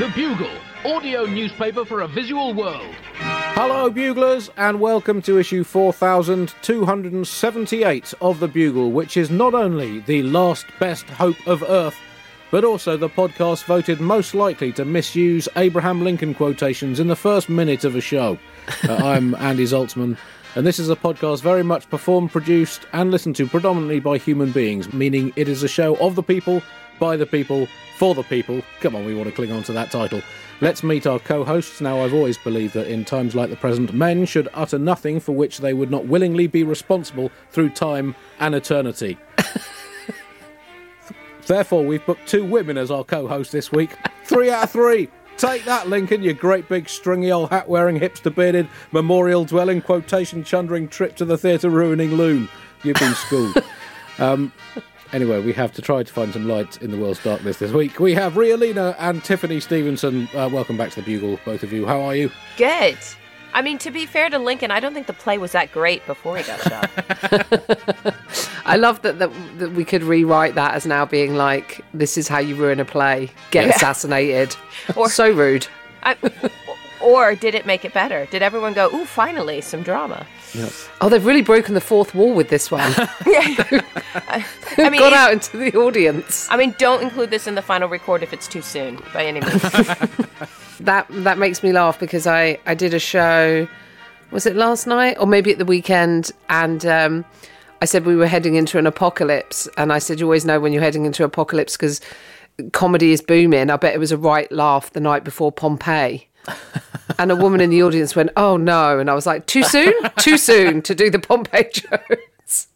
The Bugle, audio newspaper for a visual world. Hello, Buglers, and welcome to issue 4278 of The Bugle, which is not only the last best hope of Earth, but also the podcast voted most likely to misuse Abraham Lincoln quotations in the first minute of a show. Uh, I'm Andy Zaltzman, and this is a podcast very much performed, produced, and listened to predominantly by human beings, meaning it is a show of the people, by the people, for the people. Come on, we want to cling on to that title. Let's meet our co hosts. Now, I've always believed that in times like the present, men should utter nothing for which they would not willingly be responsible through time and eternity. Therefore, we've booked two women as our co hosts this week. Three out of three. Take that, Lincoln, you great big stringy old hat wearing, hipster bearded, memorial dwelling, quotation chundering trip to the theatre ruining loon. You've been schooled. um, anyway, we have to try to find some light in the world's darkness this week. We have Ria Lina and Tiffany Stevenson. Uh, welcome back to the Bugle, both of you. How are you? Good. I mean, to be fair to Lincoln, I don't think the play was that great before he got shot. I love that, that that we could rewrite that as now being like, this is how you ruin a play, get Yeah. assassinated. Or- so rude. I, or did it make it better? Did everyone go, ooh, finally, some drama? Oh, they've really broken the fourth wall with this one. Yeah. I, I mean, Got out into the audience. I mean, don't include this in the final record if it's too soon, by any means. That that makes me laugh because I I did a show. Was it last night or maybe at the weekend? And um, I said we were heading into an apocalypse, and I said you always know when you're heading into apocalypse because comedy is booming. I bet it was a right laugh the night before Pompeii. And a woman in the audience went, "Oh no!" And I was like, "Too soon? Too soon to do the Pompeii jokes."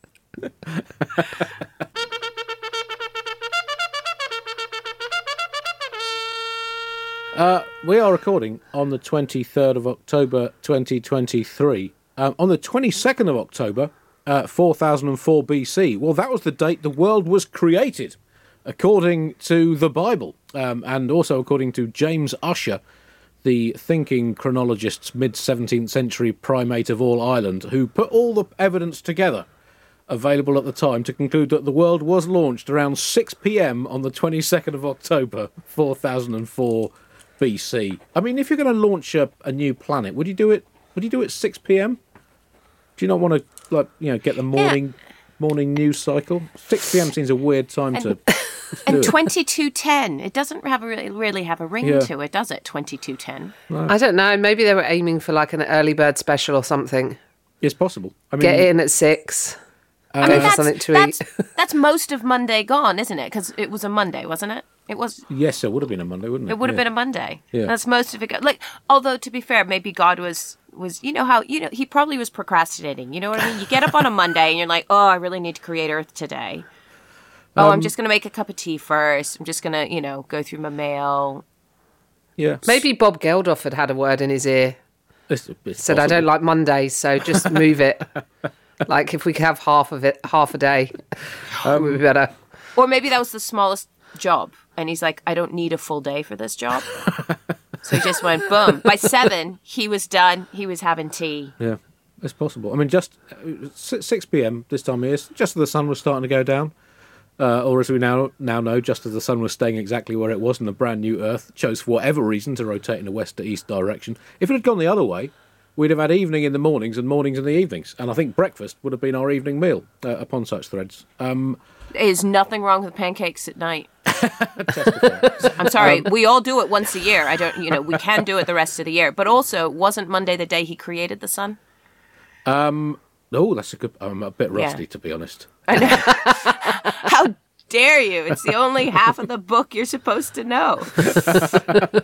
Uh, we are recording on the 23rd of October 2023. Um, on the 22nd of October, uh, 4004 BC. Well, that was the date the world was created, according to the Bible, um, and also according to James Ussher, the thinking chronologist's mid 17th century primate of all Ireland, who put all the evidence together available at the time to conclude that the world was launched around 6 p.m. on the 22nd of October 4004 BC. I mean, if you're going to launch a, a new planet, would you do it? Would you do it 6 p.m.? Do you not want to like you know get the morning morning news cycle? 6 p.m. seems a weird time to. and 2210, it doesn't have a really, really have a ring Yeah. to it, does it? 2210. I don't know. Maybe they were aiming for like an early bird special or something. It's possible. I mean, Get in at six. I mean, that's, something to that's, eat. that's most of Monday gone, isn't it? Because it was a Monday, wasn't it? It was. yes, it would have been a Monday, wouldn't it? It would have Yeah. been a Monday. Yeah. That's most of it. go- Like, although to be fair, maybe God was was you know how you know he probably was procrastinating. You know what I mean? You get up on a Monday and you're like, oh, I really need to create Earth today. Oh, Um, I'm just gonna make a cup of tea first. I'm just gonna you know go through my mail. Yeah, Maybe Bob Geldof had had a word in his ear. It's, it's Said, I don't like Mondays, so just move it. like, if we could have half of it, half a day, it would be better. Or maybe that was the smallest job, and he's like, I don't need a full day for this job. so he just went boom. By seven, he was done. He was having tea. Yeah, it's possible. I mean, just uh, 6 p.m. this time of year, just as the sun was starting to go down, uh, or as we now now know, just as the sun was staying exactly where it was, and the brand new Earth chose for whatever reason to rotate in a west to east direction. If it had gone the other way, we'd have had evening in the mornings and mornings in the evenings, and I think breakfast would have been our evening meal uh, upon such threads. Um, There's nothing wrong with pancakes at night. I'm sorry. we all do it once a year. I don't, you know, we can do it the rest of the year. But also, wasn't Monday the day he created the sun? oh, that's a good. I'm a bit Yeah. rusty, to be honest. How dare you? It's the only half of the book you're supposed to know.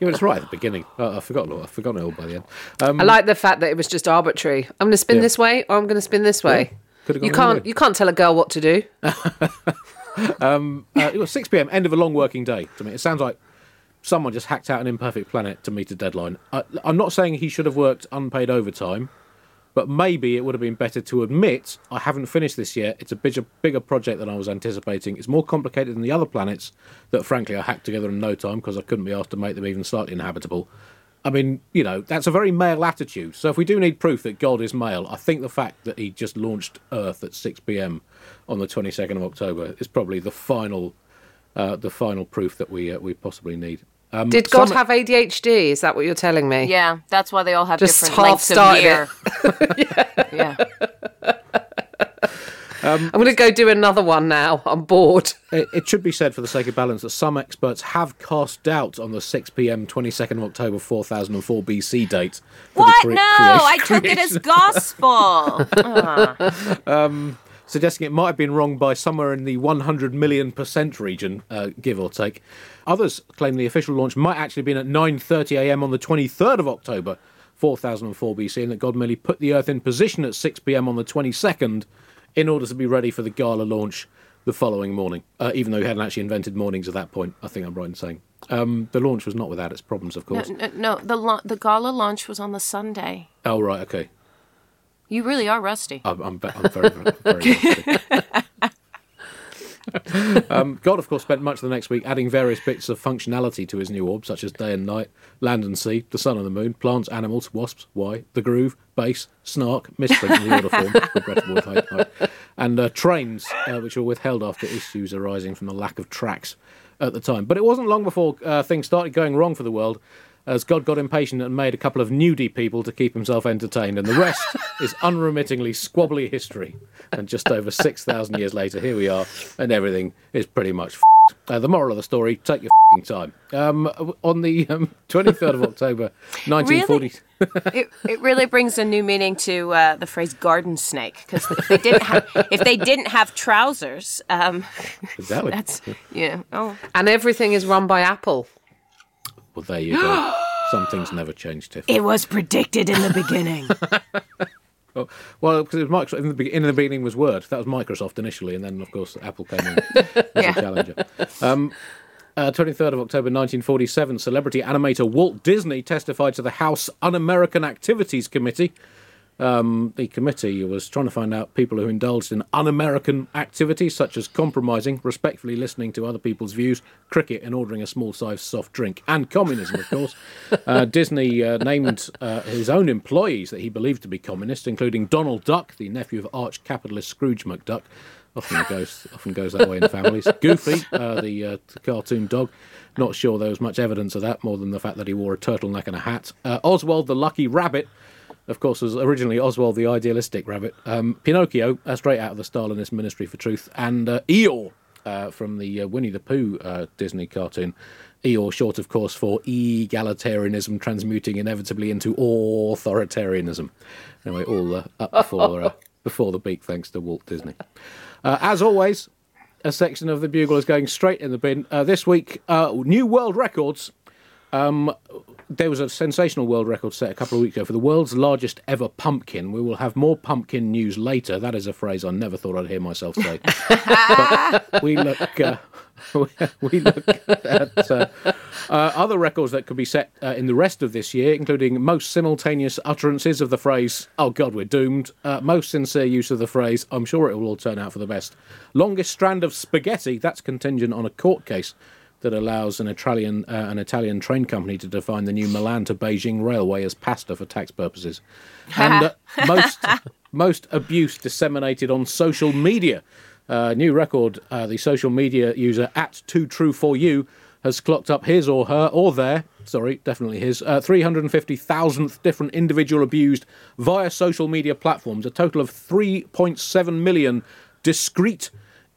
Yeah, it's right at the beginning. Uh, I've forgotten. I've forgotten it all by the end. Um, I like the fact that it was just arbitrary. I'm going to spin Yeah. this way, or I'm going to spin this way. Could've You can't, way. you can't tell a girl what to do. Uh, it was 6 p.m. End of a long working day to me. It sounds like someone just hacked out an imperfect planet to meet a deadline. I, I'm not saying he should have worked unpaid overtime, but maybe it would have been better to admit I haven't finished this yet. It's a bigger, bigger project than I was anticipating. It's more complicated than the other planets that, frankly, I hacked together in no time because I couldn't be asked to make them even slightly inhabitable. I mean, you know, that's a very male attitude. So if we do need proof that God is male, I think the fact that he just launched Earth at 6 p.m. on the 22nd of October is probably the final, uh, the final proof that we uh, we possibly need. Um, Did God some- have ADHD? Is that what you're telling me? Yeah, that's why they all have Just different half lengths of started year. yeah. Um, I'm going to go do another one now. I'm bored. It, it should be said, for the sake of balance, that some experts have cast doubt on the 6 p.m. 22nd of October 4004 BC date. for the What? cre- No, creation- I took it as gospel. Uh-huh. Um, suggesting it might have been wrong by somewhere in the 100 million percent region, uh, give or take. Others claim the official launch might actually have been at 9:30 a.m. on the 23rd of October, 4004 BC, and that God merely put the Earth in position at 6 p.m. on the 22nd in order to be ready for the gala launch the following morning. Uh, even though he hadn't actually invented mornings at that point, I think I'm right in saying. Um, the launch was not without its problems, of no, course. no, no, the la- the gala launch was on the Sunday. Oh right, okay. You really are rusty. I'm, I'm, I'm very, very, very rusty. um, God, of course, spent much of the next week adding various bits of functionality to his new orb, such as day and night, land and sea, the sun and the moon, plants, animals, wasps, why, the groove, bass, snark, misprint in the order form, regrettable with height, height, and uh, trains, uh, which were withheld after issues arising from the lack of tracks at the time. But it wasn't long before uh, things started going wrong for the world. As God got impatient and made a couple of nudie people to keep himself entertained, and the rest is unremittingly squabbly history. And just over 6,000 years later, here we are, and everything is pretty much f***ed. Uh, the moral of the story take your fing time. Um, on the um, 23rd of October, 1940. it, it really brings a new meaning to uh, the phrase "garden snake" because if they didn't have if they didn't have trousers, um, Exactly. that's yeah. Oh, And everything is run by Apple. Well, there you go. Some things never change, Tiff. it was predicted in the beginning. Oh, well, because it was Microsoft in the, be- in the beginning was Word. That was Microsoft initially, and then of course Apple came in as Yeah. a challenger. Um, uh, 23rd of October 1947, celebrity animator Walt Disney testified to the House Un-American Activities Committee. Um, the committee was trying to find out people who indulged in un-American activities such as compromising, respectfully listening to other people's views, cricket, and ordering a small-sized soft drink, and communism, of course. uh, Disney uh, named uh, his own employees that he believed to be communist, including Donald Duck, the nephew of arch capitalist Scrooge McDuck. Often goes often goes that way in families. Goofy, uh, the, uh, the cartoon dog. Not sure there was much evidence of that, more than the fact that he wore a turtleneck and a hat. Uh, Oswald the Lucky Rabbit, of course, was originally Oswald the Idealistic Rabbit. Um, Pinocchio, uh, straight out of the Stalinist Ministry for Truth, and uh, Eeyore uh, from the uh, Winnie the Pooh uh, Disney cartoon. Eeyore, short, of course, for egalitarianism transmuting inevitably into authoritarianism. Anyway, all uh, up before, uh, before the beak, thanks to Walt Disney. Uh, as always, a section of the Bugle is going straight in the bin. Uh, this week, uh, new world records. Um, there was a sensational world record set a couple of weeks ago for the world's largest ever pumpkin. We will have more pumpkin news later. That is a phrase I never thought I'd hear myself say. we look, uh, we look at uh, uh, other records that could be set uh, in the rest of this year, including most simultaneous utterances of the phrase "Oh God, we're doomed," uh, most sincere use of the phrase "I'm sure it will all turn out for the best," longest strand of spaghetti. That's contingent on a court case that allows an Italian uh, an Italian train company to define the new Milan to Beijing railway as pasta for tax purposes, and uh, most most abuse disseminated on social media. Uh, new record: uh, the social media user at Too True for You has clocked up his or her or their sorry, definitely his uh, 350,000th different individual abused via social media platforms. A total of 3.7 million discrete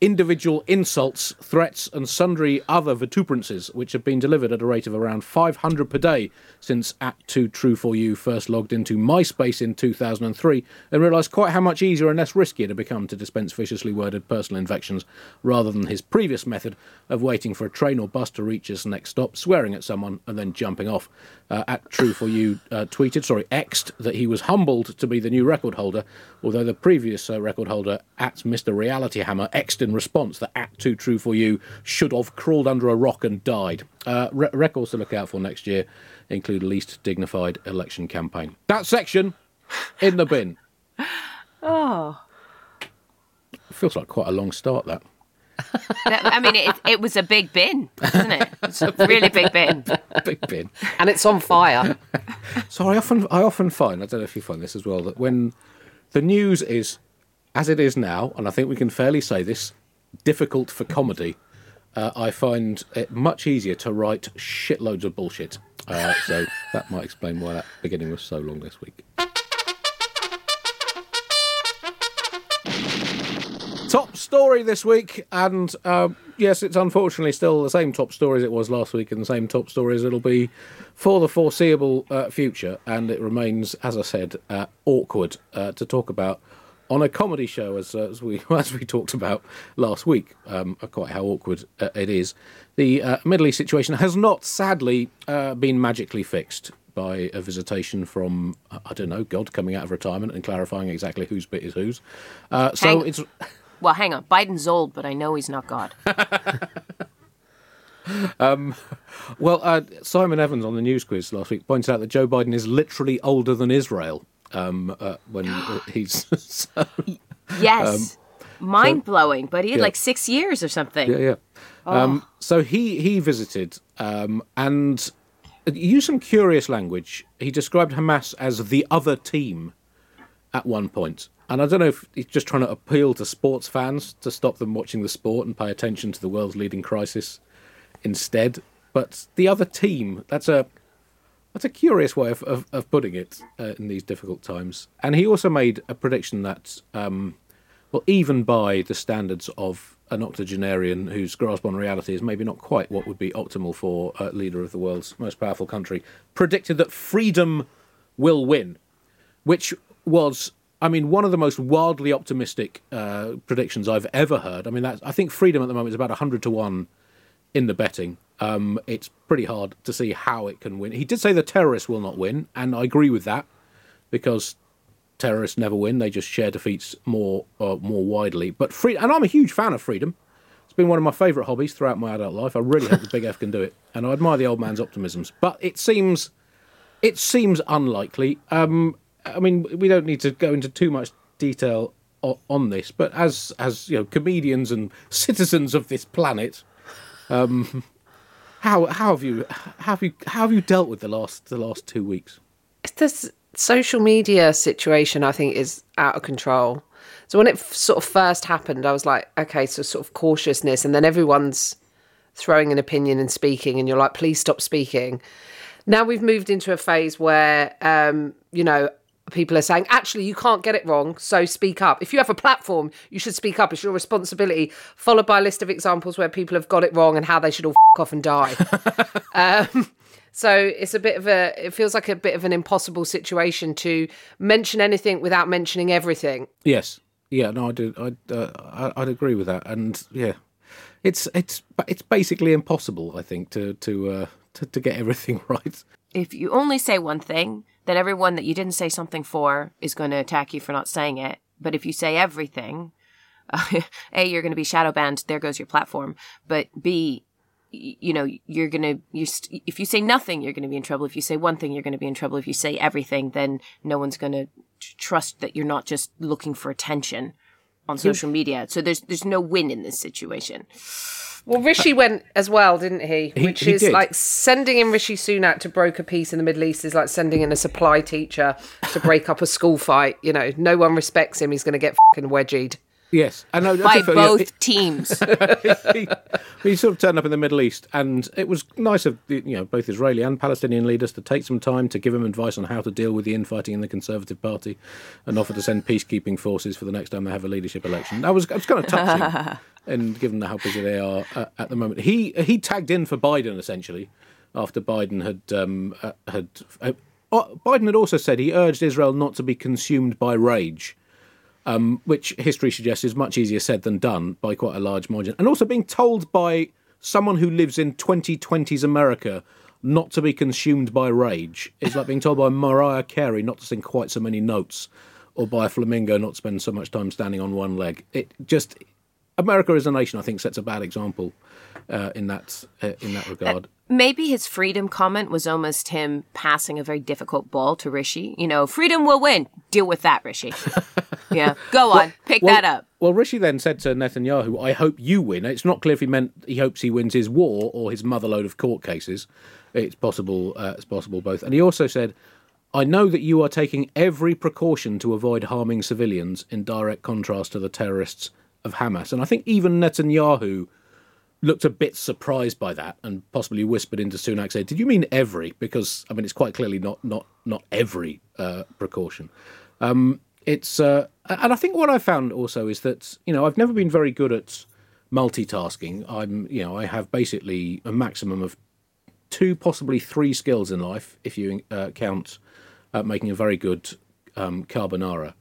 individual insults, threats, and sundry other vituperances, which have been delivered at a rate of around 500 per day since at 2 True For You first logged into MySpace in 2003 and realised quite how much easier and less risky it had become to dispense viciously worded personal infections rather than his previous method of waiting for a train or bus to reach his next stop, swearing at someone, and then jumping off. Uh, at True For You uh, tweeted, sorry, Xed, that he was humbled to be the new record holder, although the previous uh, record holder, at Mr. Reality Hammer, Xed in response that Act Too True For You should have crawled under a rock and died. Uh, re- records to look out for next year include least dignified election campaign. That section in the bin. Oh, Feels like quite a long start, that. That- I mean, it, it was a big bin, wasn't it? It's a really big bin. Big bin. And it's on fire. So I often, I often find, I don't know if you find this as well, that when the news is as it is now, and I think we can fairly say this, difficult for comedy, uh, I find it much easier to write shitloads of bullshit. Uh, so that might explain why that beginning was so long this week. Top story this week, and um, yes, it's unfortunately still the same top story as it was last week, and the same top story as it'll be for the foreseeable uh, future. And it remains, as I said, uh, awkward uh, to talk about on a comedy show, as, uh, as we as we talked about last week. Um, quite how awkward uh, it is. The uh, Middle East situation has not, sadly, been magically fixed by a visitation from I don't know God coming out of retirement and clarifying exactly whose bit is whose. so Hang- it's. Well, hang on. Biden's old, but I know he's not God. Well, uh, Simon Evans on the news quiz last week pointed out that Joe Biden is literally older than Israel. Um, uh, when he's so, Yes. Mind blowing, but he had Um, yeah. like six years or something. yeah, yeah. Um, so he he visited um, and used some curious language. He described Hamas as the other team at one point, and I don't know if he's just trying to appeal to sports fans to stop them watching the sport and pay attention to the world's leading crisis instead. But the other team, that's a that's a curious way of, of, of putting it uh, in these difficult times. And he also made a prediction that, um, well, even by the standards of an octogenarian whose grasp on reality is maybe not quite what would be optimal for a leader of the world's most powerful country, predicted that freedom will win, which was, I mean, one of the most wildly optimistic uh, predictions I've ever heard. I mean, I think freedom at the moment is about 100 to 1 in the betting. Um, it's pretty hard to see how it can win. He did say the terrorists will not win, and I agree with that because terrorists never win; they just share defeats more uh, more widely. But free, and I'm a huge fan of freedom. It's been one of my favourite hobbies throughout my adult life. I really hope the Big F can do it, and I admire the old man's optimisms. But it seems it seems unlikely. Um, I mean, we don't need to go into too much detail on this, but as as you know, comedians and citizens of this planet, um, how how have you how have you how have you dealt with the last the last two weeks? this social media situation i think is out of control so when it f- sort of first happened i was like okay so sort of cautiousness and then everyone's throwing an opinion and speaking and you're like please stop speaking now we've moved into a phase where um, you know people are saying actually you can't get it wrong so speak up. If you have a platform you should speak up. It's your responsibility. Followed by a list of examples where people have got it wrong and how they should all f- off and die. Um, so it's a bit of a it feels like a bit of an impossible situation to mention anything without mentioning everything. Yes, yeah, no, I do, I uh, I- I'd agree with that, and yeah, it's it's it's basically impossible, I think, to to uh, to, to get everything right. If you only say one thing, then everyone that you didn't say something for is going to attack you for not saying it. But if you say everything, A, you're going to be shadow banned. There goes your platform. But B, you know, you're going to, you st- if you say nothing, you're going to be in trouble. If you say one thing, you're going to be in trouble. If you say everything, then no one's going to trust that you're not just looking for attention on social media. So there's, there's no win in this situation. Well rishi went as well didn't he, He- which he is did. like sending in rishi sunak to broker peace in the middle east is like sending in a supply teacher to break up a school fight you know no one respects him he's going to get fucking wedgied Yes, I know. By that's a fair- yeah, both teams. he, he sort of turned up in the Middle East, and it was nice of you know both Israeli and Palestinian leaders to take some time to give him advice on how to deal with the infighting in the Conservative Party, and offer to send peacekeeping forces for the next time they have a leadership election. That was, that was kind of touching, and given how busy they are uh, at the moment, he he tagged in for Biden essentially after Biden had um, uh, had. Uh, uh, Biden had also said he urged Israel not to be consumed by rage which history suggests is much easier said than done by quite a large margin. And also being told by someone who lives in 2020s America not to be consumed by rage is like being told by Mariah Carey not to sing quite so many notes or by a flamingo not spend so much time standing on one leg. It just America as a nation, I think, sets a bad example uh, in that uh, in that regard. Maybe his freedom comment was almost him passing a very difficult ball to Rishi. You know, freedom will win. Deal with that, Rishi. yeah, go on, pick Well- that up. Well, Rishi then said to Netanyahu, "I hope you win." It's not clear if he meant he hopes he wins his war or his motherload of court cases. It's possible. Uh, it's possible both. And he also said, "I know that you are taking every precaution to avoid harming civilians, in direct contrast to the terrorists of Hamas." And I think even Netanyahu looked a bit surprised by that and possibly whispered into Sunak's ear, "Did you mean every?" Because I mean, it's quite clearly not not not every uh, precaution. Um, it's uh, and I think what I found also is that you know I've never been very good at multitasking. I'm you know I have basically a maximum of two, possibly three skills in life if you uh, count uh, making a very good um, carbonara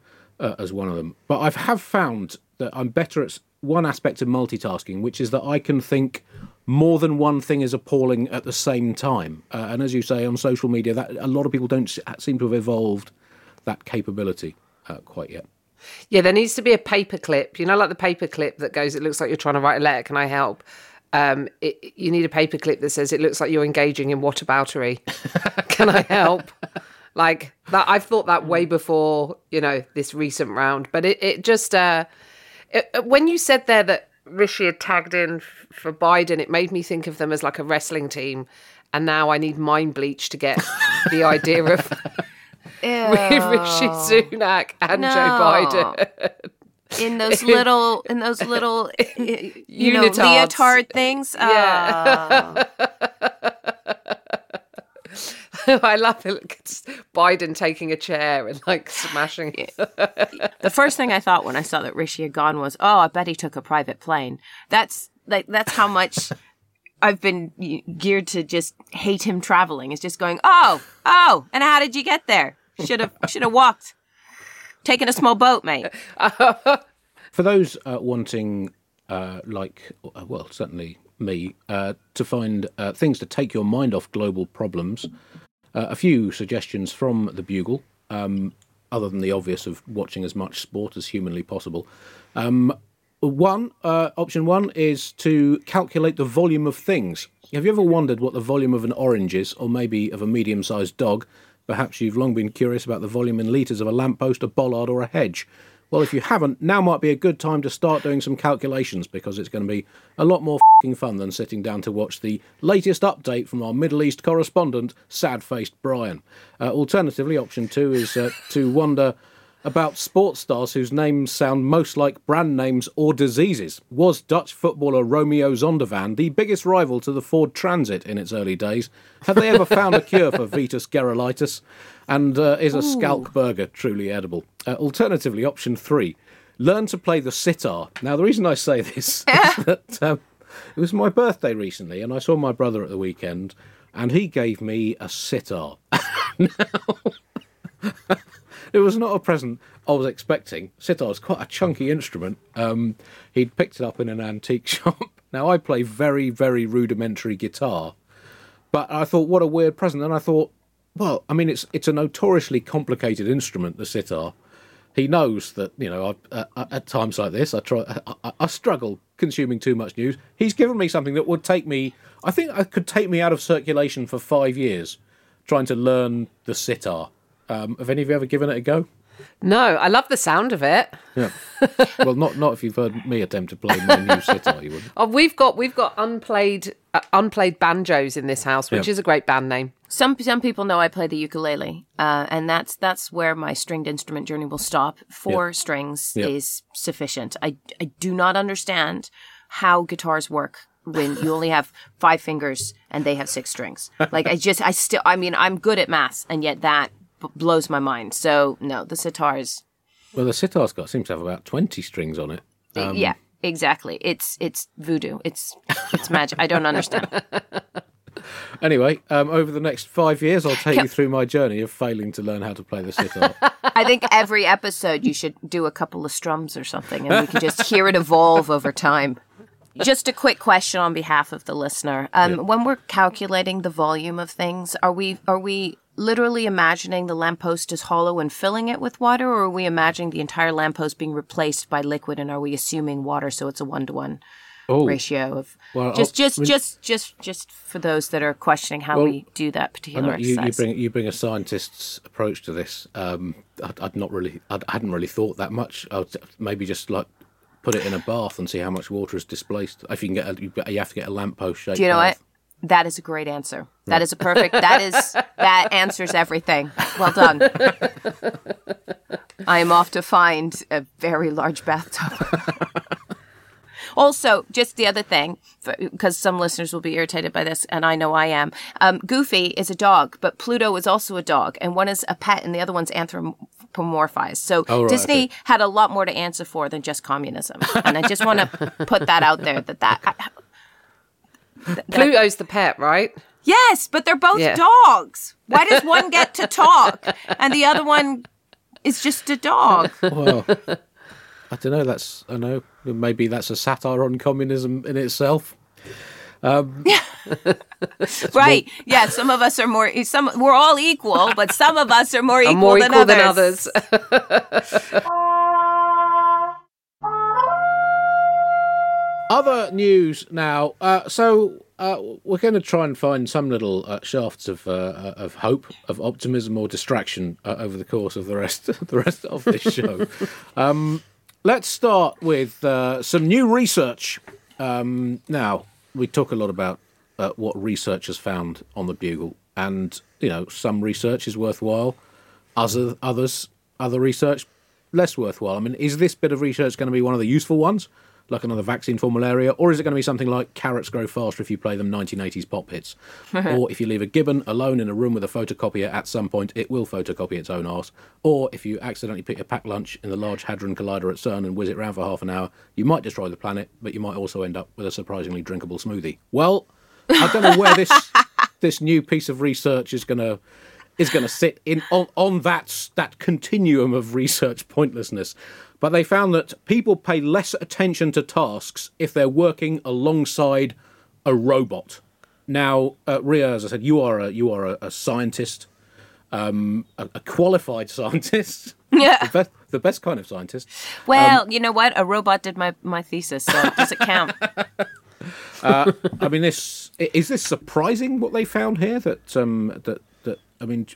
uh, as one of them. But I have found that I'm better at one aspect of multitasking, which is that I can think more than one thing is appalling at the same time. Uh, and as you say on social media, that a lot of people don't seem to have evolved that capability uh, quite yet. Yeah, there needs to be a paper clip. You know, like the paper clip that goes. It looks like you're trying to write a letter. Can I help? Um, it, you need a paper clip that says it looks like you're engaging in whataboutery. Can I help? Like that, I've thought that way mm. before. You know, this recent round, but it, it just uh, it, uh, when you said there that Rishi had tagged in f- for Biden, it made me think of them as like a wrestling team. And now I need mind bleach to get the idea of Rishi Sunak and No. Joe Biden. in those little in those little you know Unitards. leotard things. Yeah. Oh. I love it. It's Biden taking a chair and like smashing it. the first thing I thought when I saw that Rishi had gone was, "Oh, I bet he took a private plane." That's like that's how much I've been geared to just hate him traveling. It's just going, "Oh, oh, and how did you get there? Should have should have walked, taken a small boat, mate." For those uh, wanting, uh, like, uh, well, certainly me, uh, to find uh, things to take your mind off global problems, uh, a few suggestions from the Bugle, um, other than the obvious of watching as much sport as humanly possible. Um, one uh, option one is to calculate the volume of things. Have you ever wondered what the volume of an orange is, or maybe of a medium-sized dog? Perhaps you've long been curious about the volume in litres of a lamppost, a bollard, or a hedge. Well, if you haven't, now might be a good time to start doing some calculations because it's going to be a lot more fing fun than sitting down to watch the latest update from our Middle East correspondent, sad faced Brian. Uh, alternatively, option two is uh, to wonder about sports stars whose names sound most like brand names or diseases. Was Dutch footballer Romeo Zondervan the biggest rival to the Ford Transit in its early days? Have they ever found a cure for Vitas Gerulaitis? And uh, is a scalp burger truly edible? Uh, alternatively, option three, learn to play the sitar. Now, the reason I say this is that um, it was my birthday recently, and I saw my brother at the weekend, and he gave me a sitar. now, It was not a present I was expecting. Sitar is quite a chunky instrument. Um, he'd picked it up in an antique shop. Now, I play very, very rudimentary guitar, but I thought, what a weird present. And I thought, well, I mean, it's it's a notoriously complicated instrument, the sitar. He knows that you know I, uh, at times like this, I try, I, I, I struggle consuming too much news. He's given me something that would take me, I think, I could take me out of circulation for five years, trying to learn the sitar. Um, have any of you ever given it a go? No, I love the sound of it. Yeah. well, not not if you've heard me attempt to play my new sitar, you wouldn't. Oh, we've got we've got unplayed uh, unplayed banjos in this house, which Yeah. is a great band name. Some some people know I play the ukulele, uh, and that's that's where my stringed instrument journey will stop. Four strings is sufficient. I I do not understand how guitars work when you only have five fingers and they have six strings. Like I just I still I mean I'm good at maths, and yet that b- blows my mind. So no, the sitars. Well, the sitar's got seems to have about twenty strings on it. Um, yeah, exactly. It's it's voodoo. It's it's magic. I don't understand. Anyway, um, over the next five years, I'll take you through my journey of failing to learn how to play the sitar. I think every episode you should do a couple of strums or something, and we can just hear it evolve over time. Just a quick question on behalf of the listener: um, When we're calculating the volume of things, are we are we literally imagining the lamppost is hollow and filling it with water, or are we imagining the entire lamppost being replaced by liquid, and are we assuming water so it's a one to one Oh, ratio of? Well, just I'll- just just just just for those that are questioning how Well, we do that particular know you, you exercise. bring you bring a scientist's approach to this. Um, I'd, I'd not really, I'd, I hadn't really thought that much. I'd maybe just like put it in a bath and see how much water is displaced. If you can get, a, you, you have to get a lamppost shaped. Do you know bath. what? That is a great answer. That is a perfect. That is that answers everything. Well done. I am off to find a very large bathtub. Also, just the other thing, because some listeners will be irritated by this, and I know I am. Um, Goofy is a dog, but Pluto is also a dog, and one is a pet, and the other one's anthropomorphized. So Oh, right, Disney okay. had a lot more to answer for than just communism, and I just want to put that out there. That that. I, Pluto's the pet, right? Yes, but they're both Yeah. dogs. Why does one get to talk and the other one is just a dog? Well, I don't know. That's I know maybe that's a satire on communism in itself. Right. Yeah, some of us are more some we're all equal, but some of us are more equal, more than, equal others. than others. Other news now. Uh, so uh, we're going to try and find some little uh, shafts of uh, uh, of hope, of optimism, or distraction uh, over the course of the rest the rest of this show. um, let's start with uh, some new research. Um, now we talk a lot about uh, what research has found on the Bugle, and you know some research is worthwhile, other others other research less worthwhile. I mean, is this bit of research going to be one of the useful ones, like another vaccine for malaria, or is it going to be something like carrots grow faster if you play them 1980s pop hits, or if you leave a gibbon alone in a room with a photocopier at some point, it will photocopy its own arse, or if you accidentally put your packed lunch in the Large Hadron Collider at CERN and whiz it round for half an hour, you might destroy the planet, but you might also end up with a surprisingly drinkable smoothie. Well, I don't know where this this new piece of research is going to is going to sit in on, on that that continuum of research pointlessness. But they found that people pay less attention to tasks if they're working alongside a robot. Now, uh, Ria, as I said, you are a you are a, a scientist, um, a, a qualified scientist, Yeah. the best, the best kind of scientist. Well, you know what? A robot did my, my thesis, so does it count? I mean, this is this surprising what they found here that um, that that I mean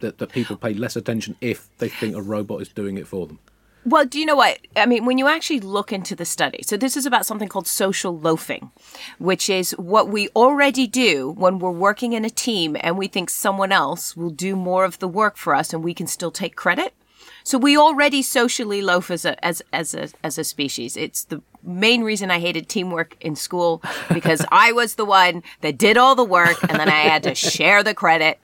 that that people pay less attention if they think a robot is doing it for them. Well, do you know what? I mean, when you actually look into the study, so this is about something called social loafing, which is what we already do when we're working in a team and we think someone else will do more of the work for us and we can still take credit. So we already socially loaf as a as as a as a species. It's the main reason I hated teamwork in school because I was the one that did all the work and then I had to share the credit.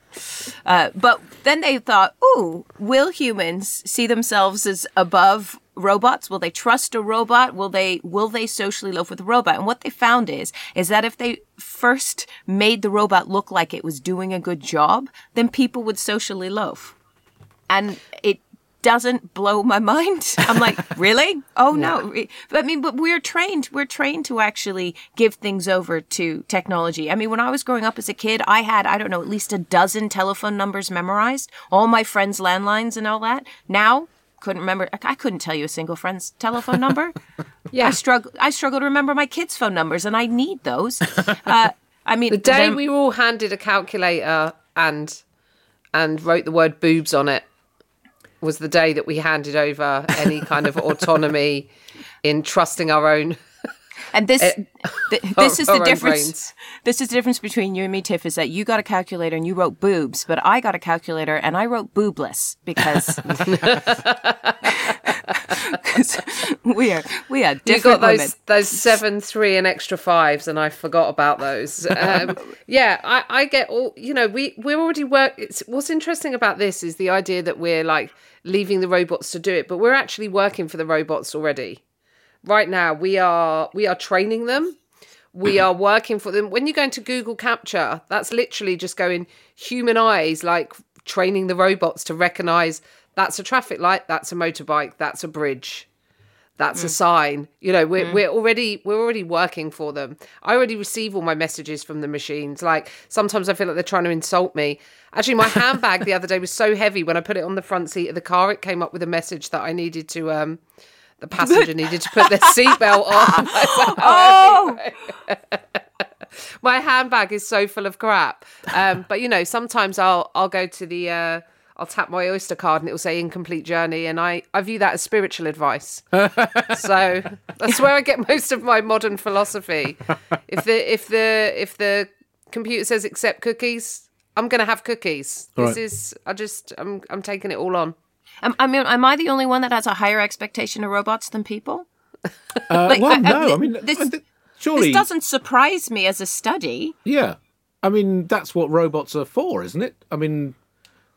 Uh, but then they thought, ooh, will humans see themselves as above robots? Will they trust a robot? Will they will they socially loaf with a robot? And what they found is is that if they first made the robot look like it was doing a good job, then people would socially loaf. And it doesn't blow my mind. I'm like, really? Oh no. I mean, but we're trained. We're trained to actually give things over to technology. I mean, when I was growing up as a kid, I had, I don't know, at least a dozen telephone numbers memorized, all my friends' landlines and all that. Now, couldn't remember. I couldn't tell you a single friend's telephone number. Yeah. I struggle. I struggle to remember my kids' phone numbers, and I need those. Uh, I mean, The day we were all handed a calculator and and wrote the word boobs on it was the day that we handed over any kind of autonomy in trusting our own. And this, th- this is the difference. brains. This is the difference between you and me, Tiff. Is that you got a calculator and you wrote boobs, but I got a calculator and I wrote boobless because we are we are You different got those women. those seven, three, and extra fives, and I forgot about those. Um, yeah, I, I get all. You know, we we're already work. It's, what's interesting about this is the idea that we're like leaving the robots to do it, but we're actually working for the robots already. Right now, we are we are training them. We mm-hmm. are working for them. When you go into Google CAPTCHA, that's literally just going human eyes, like training the robots to recognize that's a traffic light, that's a motorbike, that's a bridge that's a sign. You know we're, we're already we're already working for them. I already receive all my messages from the machines. Like sometimes i feel like they're trying to insult me. Actually my handbag the other day was so heavy when i put it on the front seat of the car it came up with a message that i needed to um the passenger needed to put their seatbelt on. Oh, my handbag is so full of crap. Um but you know sometimes i'll i'll go to the uh I'll tap my Oyster card and it will say incomplete journey, and I, I view that as spiritual advice. so that's where I get most of my modern philosophy. If the if the if the computer says accept cookies, I'm gonna have cookies. This Right. is I just I'm I'm taking it all on. am, I mean, am I the only one that has a higher expectation of robots than people? Uh, Like, well, I- I- no, I mean, this- I think- surely, This doesn't surprise me as a study. yeah. I mean, that's what robots are for, isn't it? I mean,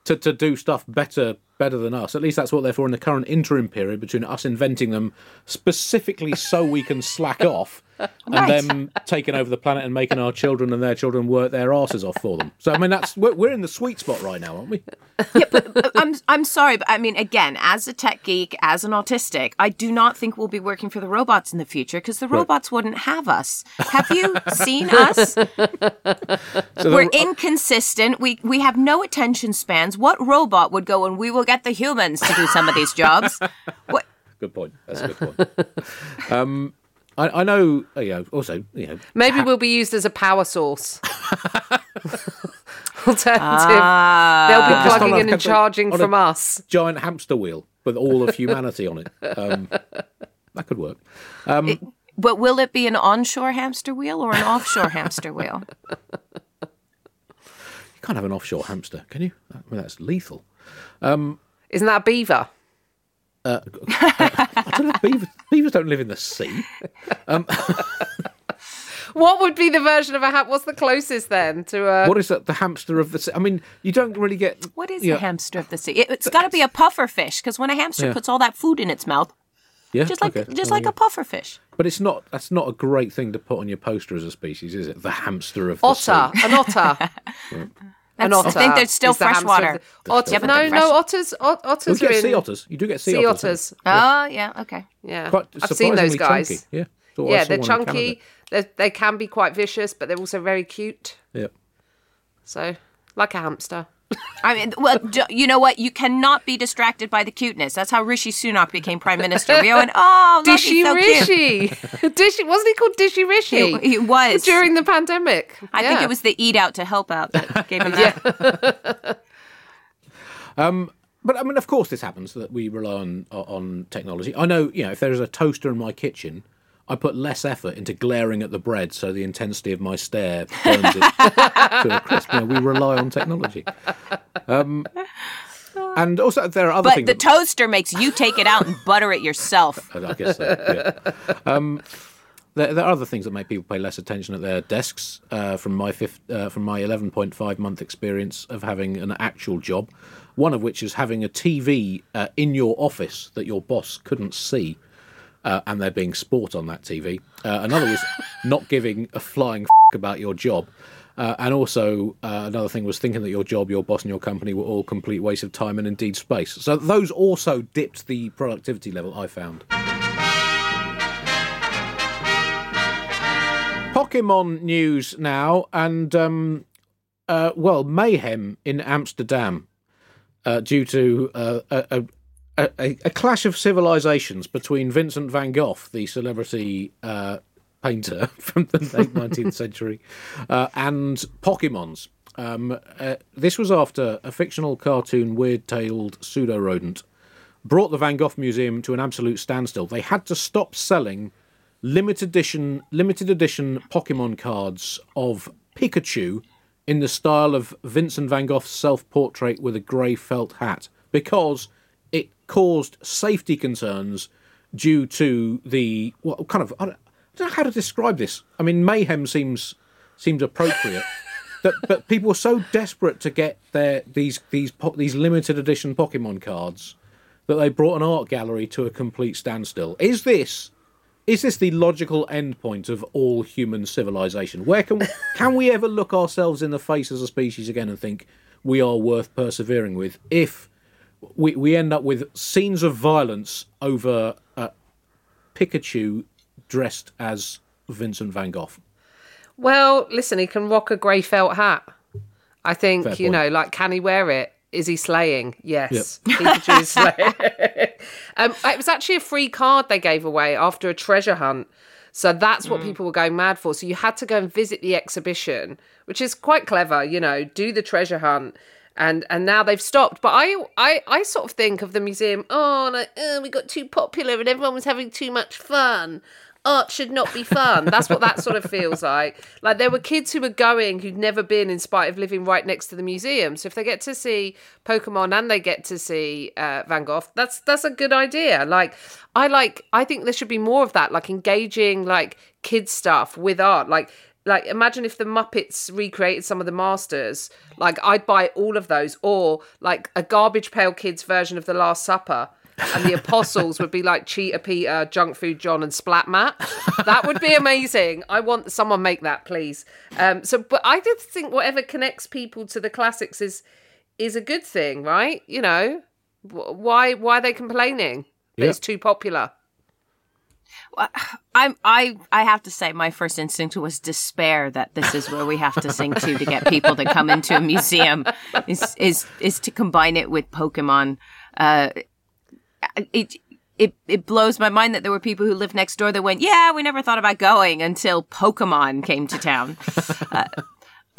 to to do stuff better better than us. At least that's what they're for in the current interim period between us inventing them specifically so we can slack off and Right. them taking over the planet and making our children and their children work their asses off for them. So I mean, that's we're, we're in the sweet spot right now, aren't we? Yeah, but I'm I'm sorry, but I mean, again, as a tech geek, as an autistic, I do not think we'll be working for the robots in the future because the robots wouldn't have us. Have you seen us? So We're the- inconsistent. We we have no attention spans. What robot would go and we will get the humans to do some of these jobs? What? Good point. That's a good point. um, I, I know. uh, You know. Also, you know. Maybe we'll be used as a power source. Alternative. Ah. They'll be Just on plugging a- in and charging from us. giant hamster wheel with all of humanity on it. Um, that could work. Um, But will it be an onshore hamster wheel or an offshore hamster wheel? you can't have an offshore hamster, can you? I mean, that's lethal. Um, Isn't that a beaver? Uh, I don't know. Beavers, beavers don't live in the sea. Um, what would be the version of a hat? What's the closest then to a? What is that? The hamster of the sea? I mean, you don't really get. What is Yeah. the hamster of the sea? It, it's got to be a puffer fish because when a hamster Yeah. puts all that food in its mouth, Yeah, just like okay. just Oh, like yeah. a puffer fish. But it's not. That's not a great thing to put on your poster as a species, is it? The hamster of the otter, sea. an otter, an otter. I think there's still is the water. the- Otter, Yeah, no, the no, fresh- otters. ot- You Otters get are in sea otters. You do get sea, sea otters. otters. Oh yeah, okay. Yeah, Quite I've seen those guys. chunky. Yeah. Thought Yeah, they're one in Canada. chunky. They they can be quite vicious, but they're also very cute. Yeah. So, like a hamster. I mean, well, d- you know what? You cannot be distracted by the cuteness. That's how Rishi Sunak became prime minister. We went, oh, look, Dishy he's so cute. Rishi. Dishy wasn't he called Dishy Rishi? He, he was. during the pandemic. I think it was the eat out to help out that gave him that. Um, but I mean, of course, this happens that we rely on on technology. I know, you know, if there is a toaster in my kitchen, I put less effort into glaring at the bread, so the intensity of my stare burns it to a crisp. You know, we rely on technology. Um, and also, there are other But things. the that- toaster makes you take it out and butter it yourself. I guess so. Yeah. Um, there, there are other things that make people pay less attention at their desks. Uh, from my fifth, uh, from my eleven point five month experience of having an actual job, one of which is having a TV uh, in your office that your boss couldn't see, uh, and there being sport on that TV. Uh, another was not giving a flying f- about your job. Uh, and also, uh, another thing was thinking that your job, your boss, and your company were all complete waste of time and indeed space. So those also dipped the productivity level I found. Pokemon news now, and um, uh, well, mayhem in Amsterdam uh, due to uh, a, a, a, a clash of civilizations between Vincent van Gogh, the celebrity uh, painter from the late 19th century, uh, and Pokemons. Um, uh, this was after a fictional cartoon, weird-tailed pseudo rodent brought the Van Gogh Museum to an absolute standstill. They had to stop selling limited edition limited edition Pokemon cards of Pikachu in the style of Vincent van Gogh's self-portrait with a grey felt hat because caused safety concerns due to the what kind of I don't, I don't know how to describe this. I mean, mayhem seems seems appropriate. that, but people were so desperate to get their these these these limited edition Pokemon cards that they brought an art gallery to a complete standstill. Is this is this the logical endpoint of all human civilization? Where can can we ever look ourselves in the face as a species again and think we are worth persevering with if we we end up with scenes of violence over uh, Pikachu dressed as Vincent van Gogh? Well, listen, he can rock a grey felt hat. I think, Fair you point. know, like, can he wear it? Is he slaying? Yes. Pikachu is slaying. um, it was actually a free card they gave away after a treasure hunt. So that's what people were going mad for. So you had to go and visit the exhibition, which is quite clever, you know, do the treasure hunt. And and now they've stopped. But I I, I sort of think of the museum, oh, like, oh, we got too popular and everyone was having too much fun. art should not be fun. That's what that sort of feels like. Like there were kids who were going who'd never been, in spite of living right next to the museum. So if they get to see Pokemon and they get to see uh, Van Gogh, that's that's a good idea. Like I like, I think there should be more of that, like engaging like kids stuff with art, like. Like imagine if the Muppets recreated some of the masters. Like I'd buy all of those, or like a Garbage Pail Kids version of The Last Supper and the apostles would be like Cheetah Peter, Junk Food John, and Splat Matt. That would be amazing. I want someone make that, please. Um, so, but I did think whatever connects people to the classics is is a good thing, right? You know, why why are they complaining? Yeah. It's too popular. I'm I I have to say my first instinct was despair that this is where we have to sing to to get people to come into a museum is is is to combine it with Pokemon. Uh, it it it blows my mind that there were people who lived next door that went, yeah, we never thought about going until Pokemon came to town. uh,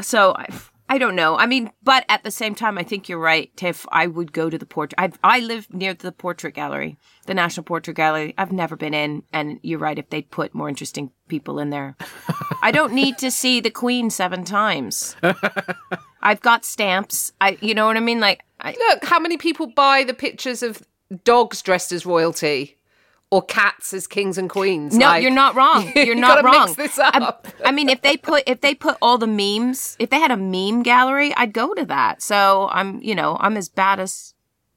so I, I don't know. I mean, but at the same time, I think you're right, Tiff. I would go to the portrait. I I live near the Portrait Gallery, the National Portrait Gallery. I've never been in, and you're right. If they'd put more interesting people in there, I don't need to see the Queen seven times. I've got stamps. I, you know what I mean? Like, I, Look, how many people buy the pictures of dogs dressed as royalty or cats as kings and queens? No, Like- you're not wrong. You're not wrong. mix this I'm- up. I mean, if they put if they put all the memes, if they had a meme gallery, I'd go to that. So I'm, you know, I'm as bad as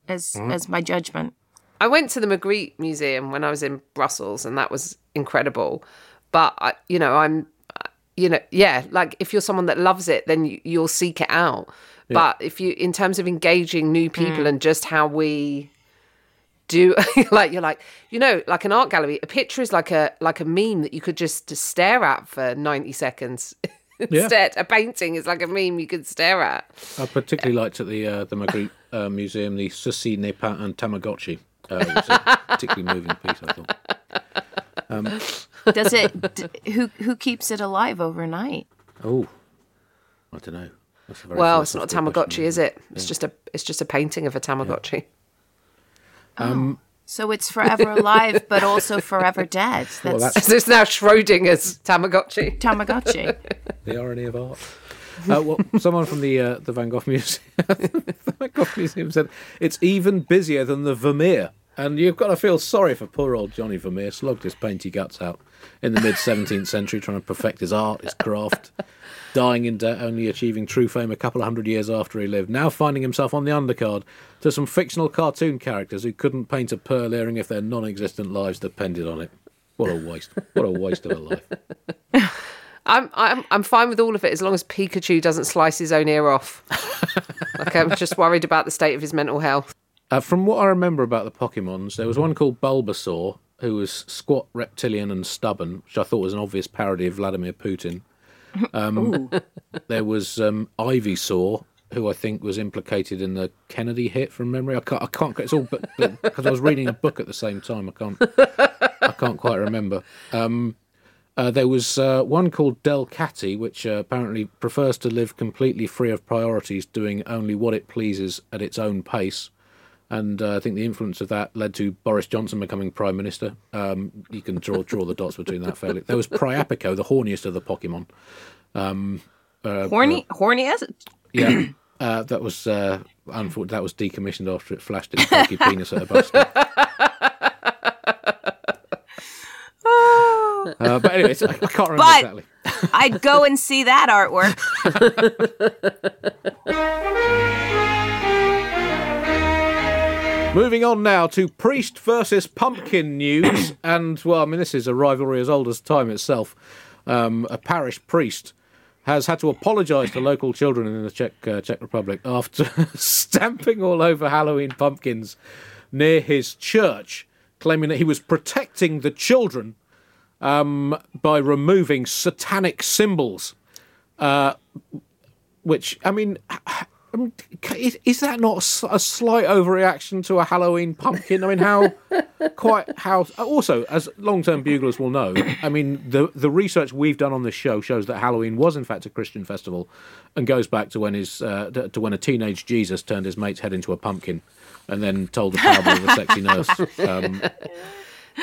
as Mm. as my judgment. I went to the Magritte Museum when I was in Brussels, and that was incredible. But I, you know, I'm, you know, yeah, like if you're someone that loves it, then you, you'll seek it out. But if you, in terms of engaging new people and just how we do, like you're like, you know, like an art gallery, a picture is like a like a meme that you could just stare at for ninety seconds. Instead, a painting is like a meme you could stare at. I particularly liked at the uh, the Magritte uh, Museum the Ceci n'est pas un Tamagotchi. Uh, it was a particularly moving piece, I thought. um, Does it? d- who who keeps it alive overnight? Oh, I don't know. That's a very Well, it's not a Tamagotchi, question, is it? It's just a it's just a painting of a Tamagotchi. So it's forever alive, but also forever dead. That's, Well, that's So it's now Schrodinger's Tamagotchi. Tamagotchi. the irony of art. Uh, well, someone from the uh, the Van Gogh Museum, the Van Gogh Museum said it's even busier than the Vermeer, and you've got to feel sorry for poor old Johnny Vermeer. Slogged his painty guts out in the mid 17th century, trying to perfect his art, his craft, dying in debt, only achieving true fame a couple of hundred years after he lived. Now finding himself on the undercard to some fictional cartoon characters who couldn't paint a pearl earring if their non-existent lives depended on it. What a waste! What a waste of a life. I'm I'm I'm fine with all of it as long as Pikachu doesn't slice his own ear off. like I'm just worried about the state of his mental health. Uh, from what I remember about the Pokemons, there was one called Bulbasaur, who was squat, reptilian, and stubborn, which I thought was an obvious parody of Vladimir Putin. Um, there was um, Ivysaur, who I think was implicated in the Kennedy hit from memory. I can't, I can't. It's all but because I was reading a book at the same time. I can't, I can't quite remember. Um, uh, there was uh, one called Delcatty, which uh, apparently prefers to live completely free of priorities, doing only what it pleases at its own pace. And uh, I think the influence of that led to Boris Johnson becoming prime minister. Um, you can draw draw the dots between that fairly. There was Priapico, the horniest of the Pokemon. Horny, horny as it. Yeah, uh, that was uh, unfortunate. That was decommissioned after it flashed its pokey penis at a bus stop. Uh, but anyways, I, I can't remember But- exactly. I'd go and see that artwork. Moving on now to priest versus pumpkin news, and well, I mean this is a rivalry as old as time itself. Um, a parish priest has had to apologise to local children in the Czech uh, Czech Republic after stamping all over Halloween pumpkins near his church, claiming that he was protecting the children um, by removing satanic symbols. Uh, which I mean, I mean, is, is that not a slight overreaction to a Halloween pumpkin? I mean, how quite how also as long-term buglers will know. I mean, the the research we've done on this show shows that Halloween was in fact a Christian festival, and goes back to when his uh, to to when a teenage Jesus turned his mate's head into a pumpkin, and then told the parable of the sexy nurse. Um,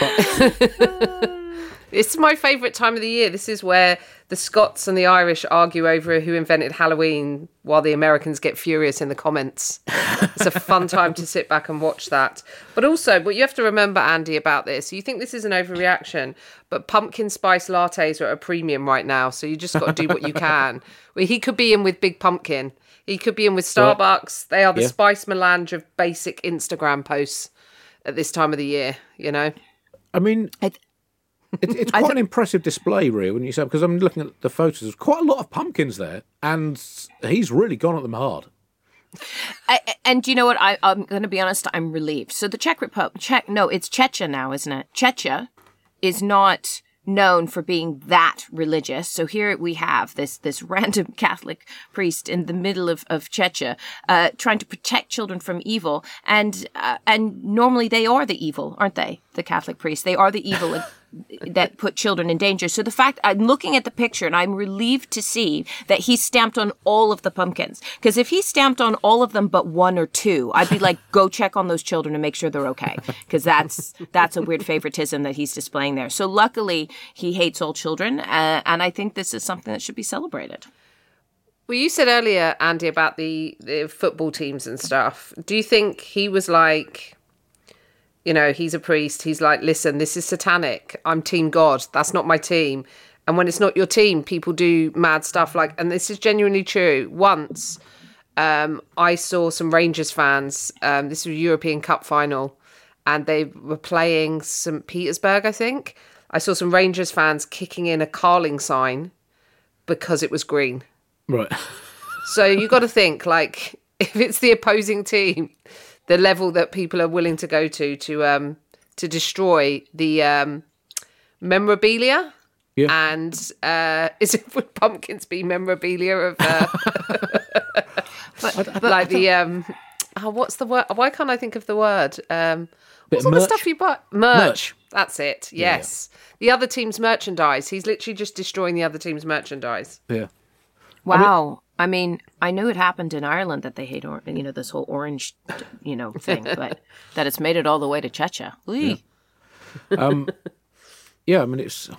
but It's my favourite time of the year. This is where the Scots and the Irish argue over who invented Halloween while the Americans get furious in the comments. it's a fun time to sit back and watch that. But also, what you have to remember, Andy, about this, you think this is an overreaction, but pumpkin spice lattes are at a premium right now. So you just got to do what you can. Well, he could be in with Big Pumpkin. He could be in with Starbucks. They are the Yeah. spice melange of basic Instagram posts at this time of the year, you know? I mean, I th- it, it's quite an impressive display, really, when you say because I'm looking at the photos. There's quite a lot of pumpkins there, and he's really gone at them hard. I, and you know what? I, I'm going to be honest. I'm relieved. So the Czech Republic, Czech, no, it's Chechnya now, isn't it? Chechnya is not known for being that religious. So here we have this this random Catholic priest in the middle of of Chechnya, uh, trying to protect children from evil, and uh, and normally they are the evil, aren't they? The Catholic priests, they are the evil. that put children in danger. So the fact I'm looking at the picture and I'm relieved to see that he stamped on all of the pumpkins. Because if he stamped on all of them but one or two, I'd be like, go check on those children and make sure they're okay. Because that's that's a weird favoritism that he's displaying there. So luckily he hates all children, uh, and I think this is something that should be celebrated. Well, you said earlier, Andy, about the, the football teams and stuff. Do you think he was like, you know, he's a priest. He's like, listen, this is satanic. I'm Team God. That's not my team. And when it's not your team, people do mad stuff like, and this is genuinely true. Once um, I saw some Rangers fans, um, this was a European Cup final, and they were playing St. Petersburg, I think. I saw some Rangers fans kicking in a Carling sign because it was green. Right. So you got to think like if it's the opposing team, the level that people are willing to go to to um to destroy the um memorabilia. Yeah. And uh, is it would pumpkins be memorabilia of uh, like the um oh, what's the word? Why can't I think of the word? Um, what's of all the stuff you buy? Merch. Merch. That's it. Yeah, Yes. The other team's merchandise. He's literally just destroying the other team's merchandise. Yeah. Wow. I mean, I mean, I knew it happened in Ireland that they hate, or- you know, this whole orange, you know, thing, but that it's made it all the way to Chechnya. Whee. Yeah, I mean, it's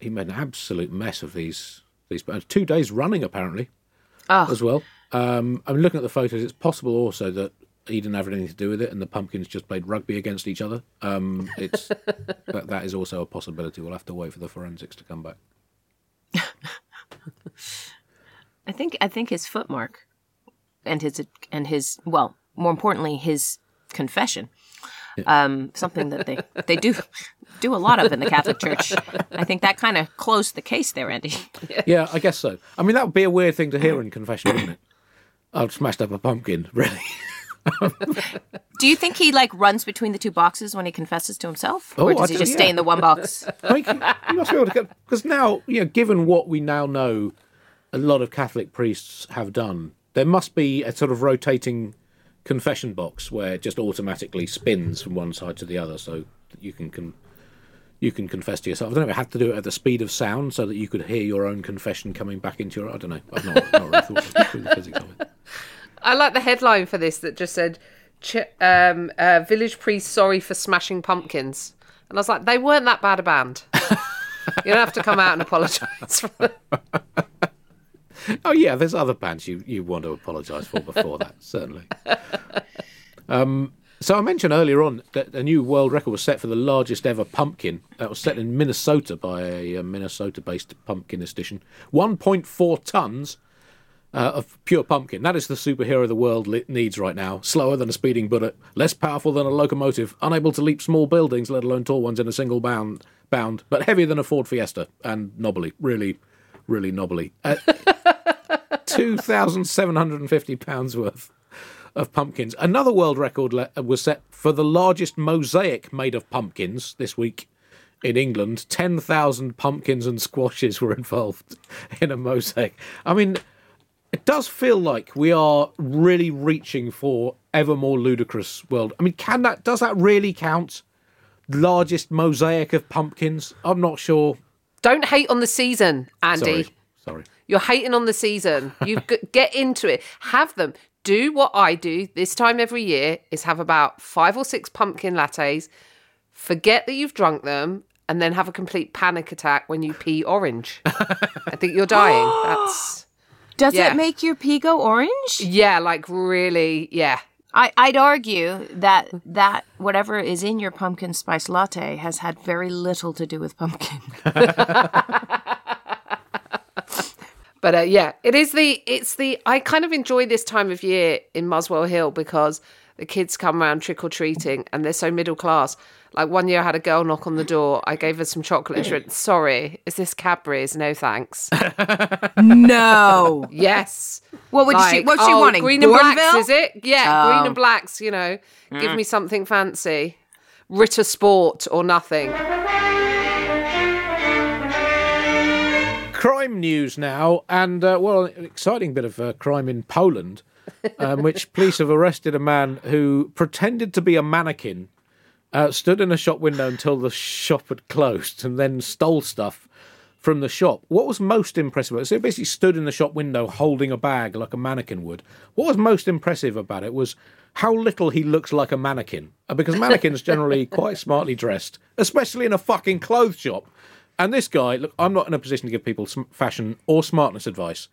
he made an absolute mess of these these bands. Two days running, apparently, Oh. as well. Um, I'm looking at the photos. It's possible also that he didn't have anything to do with it, and the pumpkins just played rugby against each other. Um, it's that, that is also a possibility. We'll have to wait for the forensics to come back. I think I think his footmark and his and his well, more importantly, his confession. Um, something that they they do do a lot of in the Catholic Church. I think that kind of closed the case there, Andy. Yeah, I guess so. I mean, that would be a weird thing to hear in confession, wouldn't it? I've smashed up a pumpkin, really. Do you think he like runs between the two boxes when he confesses to himself, Oh, or I does he don't- just stay in the one box? I you must be able to because now, you know, given what we now know, a lot of Catholic priests have done. There must be a sort of rotating confession box where it just automatically spins from one side to the other, so that you can, can you can confess to yourself. I don't know. Have to do it at the speed of sound so that you could hear your own confession coming back into your. I don't know. I've not, not really thought through the physics of it. I like the headline for this that just said, Ch- um, uh, "Village priest sorry for smashing pumpkins," and I was like, they weren't that bad a band. you don't have to come out and apologise. Oh yeah, there's other bands you, you want to apologise for before that, certainly. Um, so I mentioned earlier on that a new world record was set for the largest ever pumpkin. That was set in Minnesota by a, Minnesota-based pumpkin edition. 1.4 tons uh, of pure pumpkin. That is the superhero the world li- needs right now. Slower than a speeding bullet, less powerful than a locomotive, unable to leap small buildings, let alone tall ones, in a single bound, bound but heavier than a Ford Fiesta and knobbly. Really, really knobbly. Uh, 2,750 pounds worth of pumpkins. Another world record le- uh, was set for the largest mosaic made of pumpkins this week in England. 10,000 pumpkins and squashes were involved in a mosaic. I mean, it does feel like we are really reaching for ever more ludicrous world. I mean, can that does that really count? Largest mosaic of pumpkins? I'm not sure. don't hate on the season, Andy. Sorry. You're hating on the season. You get into it. Have them. Do what I do this time every year is have about five or six pumpkin lattes. Forget that you've drunk them and then have a complete panic attack when you pee orange. I think you're dying. That's Does Yeah. it make your pee go orange? yeah, like really, yeah. I, I'd argue that that whatever is in your pumpkin spice latte has had very little to do with pumpkin. But uh, yeah, it is the it's the I kind of enjoy this time of year in Muswell Hill because the kids come around trick or treating and they're so middle class. Like one year I had a girl knock on the door. I gave her some chocolate. and She went, "Sorry, is this Cadbury's? No thanks." no. yes. What would she? Like, What's she "Oh, wanting? Green and blacks, is it? Yeah, Oh. green and blacks. You know, give me something fancy. Ritter Sport or nothing. Crime news now, and uh, well, an exciting bit of uh, crime in Poland, um, which police have arrested a man who pretended to be a mannequin, uh, stood in a shop window until the shop had closed, and then stole stuff from the shop. What was most impressive? So he basically stood in the shop window holding a bag like a mannequin would. What was most impressive about it was how little he looks like a mannequin, Uh, because mannequins generally quite smartly dressed, especially in a fucking clothes shop. And this guy, look, I'm not in a position to give people fashion or smartness advice,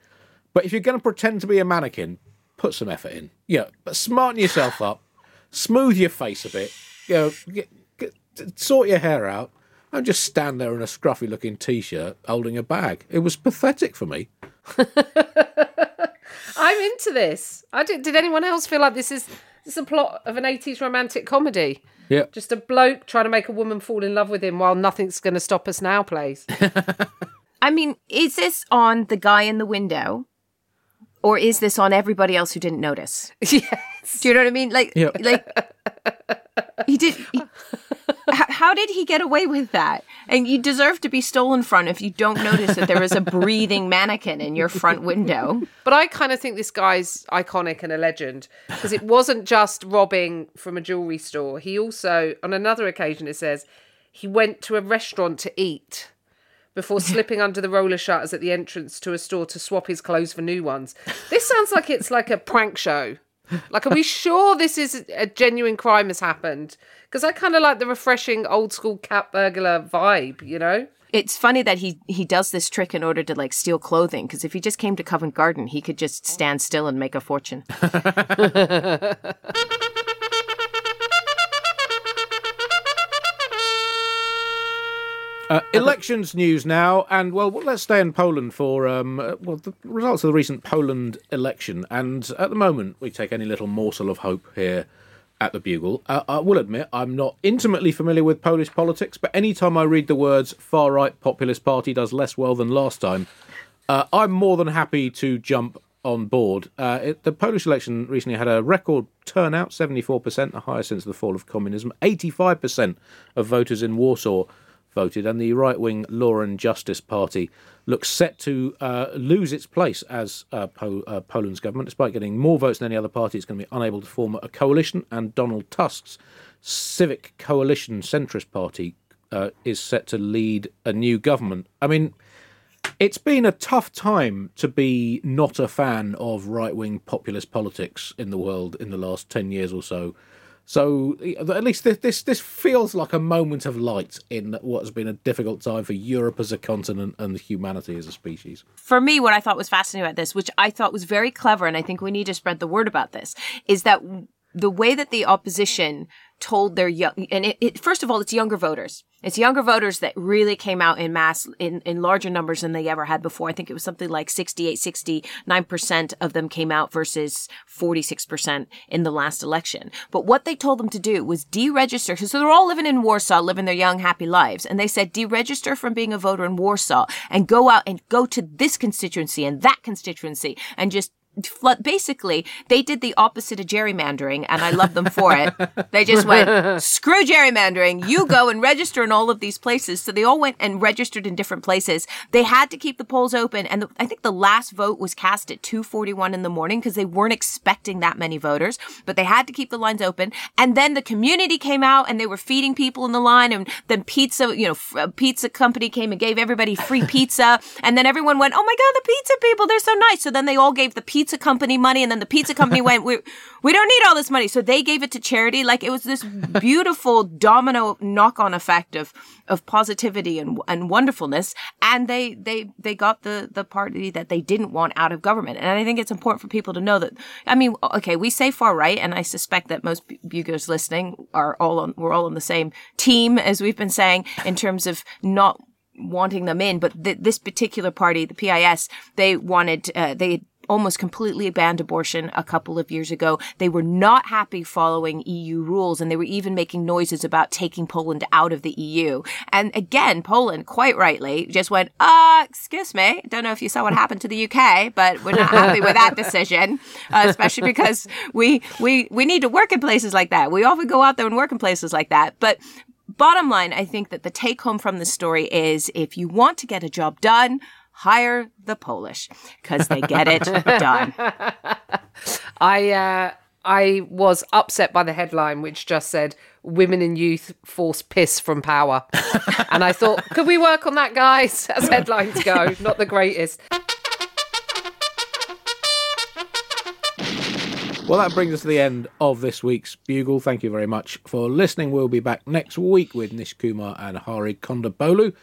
but if you're going to pretend to be a mannequin, put some effort in. Yeah, but smarten yourself up, smooth your face a bit, you know, get, get, sort your hair out, and just stand there in a scruffy looking t shirt holding a bag. It was pathetic for me. I'm into this. I did, did anyone else feel like this is this is a plot of an 80s romantic comedy? Yeah. Just a bloke trying to make a woman fall in love with him while nothing's going to stop us now, please. I mean, is this on the guy in the window, or is this on everybody else who didn't notice? yes. Do you know what I mean? Like, Yeah. like he did. He, how, how did he get away with that? And you deserve to be stolen from if you don't notice that there is a breathing mannequin in your front window. But I kind of think this guy's iconic and a legend because it wasn't just robbing from a jewelry store. He also, on another occasion, it says he went to a restaurant to eat before slipping under the roller shutters at the entrance to a store to swap his clothes for new ones. This sounds like it's like a prank show. Like, are we sure this is a genuine crime has happened? Because I kind of like the refreshing old school cat burglar vibe, you know? It's funny that he he does this trick in order to like steal clothing. Because if he just came to Covent Garden, he could just stand still and make a fortune. Uh, elections news now, and well, let's stay in Poland for um, uh, well the results of the recent Poland election. And at the moment, we take any little morsel of hope here at the Bugle. Uh, I will admit I'm not intimately familiar with Polish politics, but anytime I read the words "far right populist party does less well than last time," uh, I'm more than happy to jump on board. Uh, it, the Polish election recently had a record turnout, 74%, the highest since the fall of communism. 85% of voters in Warsaw voted, and the right wing Law and Justice Party looks set to uh, lose its place as uh, po- uh, Poland's government. Despite getting more votes than any other party, it's going to be unable to form a coalition, and Donald Tusk's Civic Coalition Centrist Party uh, is set to lead a new government. I mean, it's been a tough time to be not a fan of right wing populist politics in the world in the last 10 years or so. So at least this, this this feels like a moment of light in what has been a difficult time for Europe as a continent and humanity as a species. for me, what I thought was fascinating about this, which I thought was very clever, and I think we need to spread the word about this, is that the way that the opposition told their young, and it, it, first of all, it's younger voters. It's younger voters that really came out in mass, in, in larger numbers than they ever had before. I think it was something like 68, 69% of them came out versus 46% in the last election. But what they told them to do was deregister. So they're all living in Warsaw, living their young, happy lives. And they said, deregister from being a voter in Warsaw and go out and go to this constituency and that constituency and just. Basically, they did the opposite of gerrymandering, and I love them for it. They just went, screw gerrymandering. You go and register in all of these places. So they all went and registered in different places. They had to keep the polls open, and the, I think the last vote was cast at 2:41 in the morning because they weren't expecting that many voters, but they had to keep the lines open. And then the community came out, and they were feeding people in the line, and then pizza, you know, pizza company came and gave everybody free pizza, and then everyone went, oh my god, the pizza people, they're so nice. So then they all gave the pizza pizza company money, and then the pizza company went, we we don't need all this money, so they gave it to charity. Like it was this beautiful domino knock on effect of of positivity and and wonderfulness, and they they they got the the party that they didn't want out of government. And I think it's important for people to know that. I mean, okay, we say far right, and I suspect that most buglers listening are all on we're all on the same team as we've been saying in terms of not wanting them in, but th- this particular party, the PIS, they wanted, uh, they almost completely banned abortion a couple of years ago. They were not happy following EU rules and they were even making noises about taking Poland out of the EU. And again, Poland, quite rightly, just went, uh, excuse me. Don't know if you saw what happened to the UK, but we're not happy with that decision, uh, especially because we, we, we need to work in places like that. We often go out there and work in places like that. But bottom line, I think that the take home from the story is if you want to get a job done, hire the Polish because they get it done. I uh, I was upset by the headline, which just said "Women in Youth Force Piss from Power," and I thought, could we work on that, guys? As headlines go, not the greatest. Well, that brings us to the end of this week's Bugle. Thank you very much for listening. We'll be back next week with Nish Kumar and Hari Kondabolu.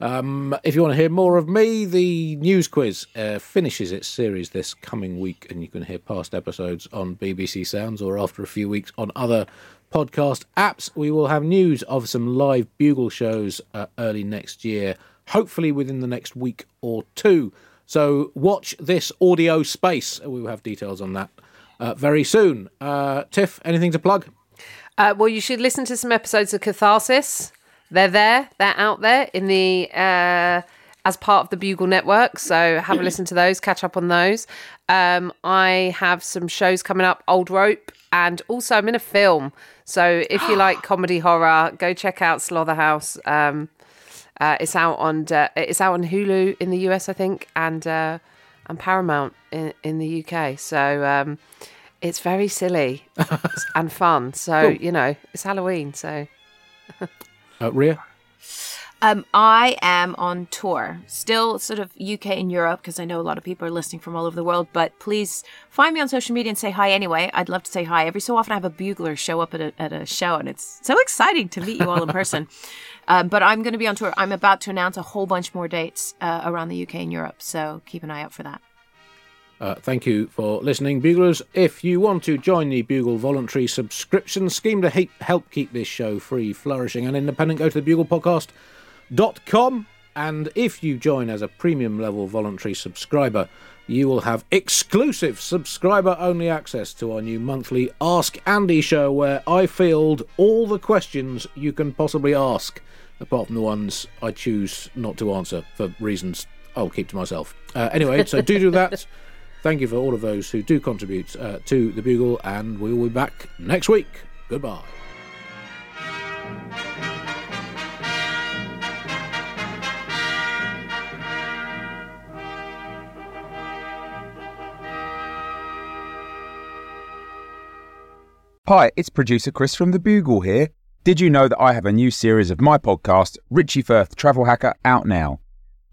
Um, if you want to hear more of me, the news quiz uh, finishes its series this coming week, and you can hear past episodes on BBC Sounds or after a few weeks on other podcast apps. We will have news of some live Bugle shows uh, early next year, hopefully within the next week or two. So watch this audio space. We will have details on that uh, very soon. Uh, Tiff, anything to plug? Uh, well, you should listen to some episodes of Catharsis. They're there. They're out there in the uh, as part of the Bugle Network. So have a listen to those. Catch up on those. Um, I have some shows coming up. Old Rope, and also I'm in a film. So if you like comedy horror, go check out Slaughterhouse. Um, uh, it's out on uh, it's out on Hulu in the US, I think, and uh, and Paramount in in the UK. So um, it's very silly and fun. So Cool. you know, it's Halloween. So Uh, Ria? Um, I am on tour, still sort of UK and Europe, because I know a lot of people are listening from all over the world. But please find me on social media and say hi anyway. I'd love to say hi. Every so often, I have a bugler show up at a, at a show, and it's so exciting to meet you all in person. um, but I'm going to be on tour. I'm about to announce a whole bunch more dates uh, around the UK and Europe, so keep an eye out for that. Uh, thank you for listening, Buglers. If you want to join the Bugle voluntary subscription scheme to he- help keep this show free, flourishing, and independent, go to thebuglepodcast.com. And if you join as a premium level voluntary subscriber, you will have exclusive subscriber only access to our new monthly Ask Andy show, where I field all the questions you can possibly ask, apart from the ones I choose not to answer for reasons I'll keep to myself. Uh, anyway, so do do that. Thank you for all of those who do contribute uh, to the Bugle, and we will be back next week. Goodbye. Hi, it's producer Chris from The Bugle here. Did you know that I have a new series of my podcast, Richie Firth Travel Hacker, out now?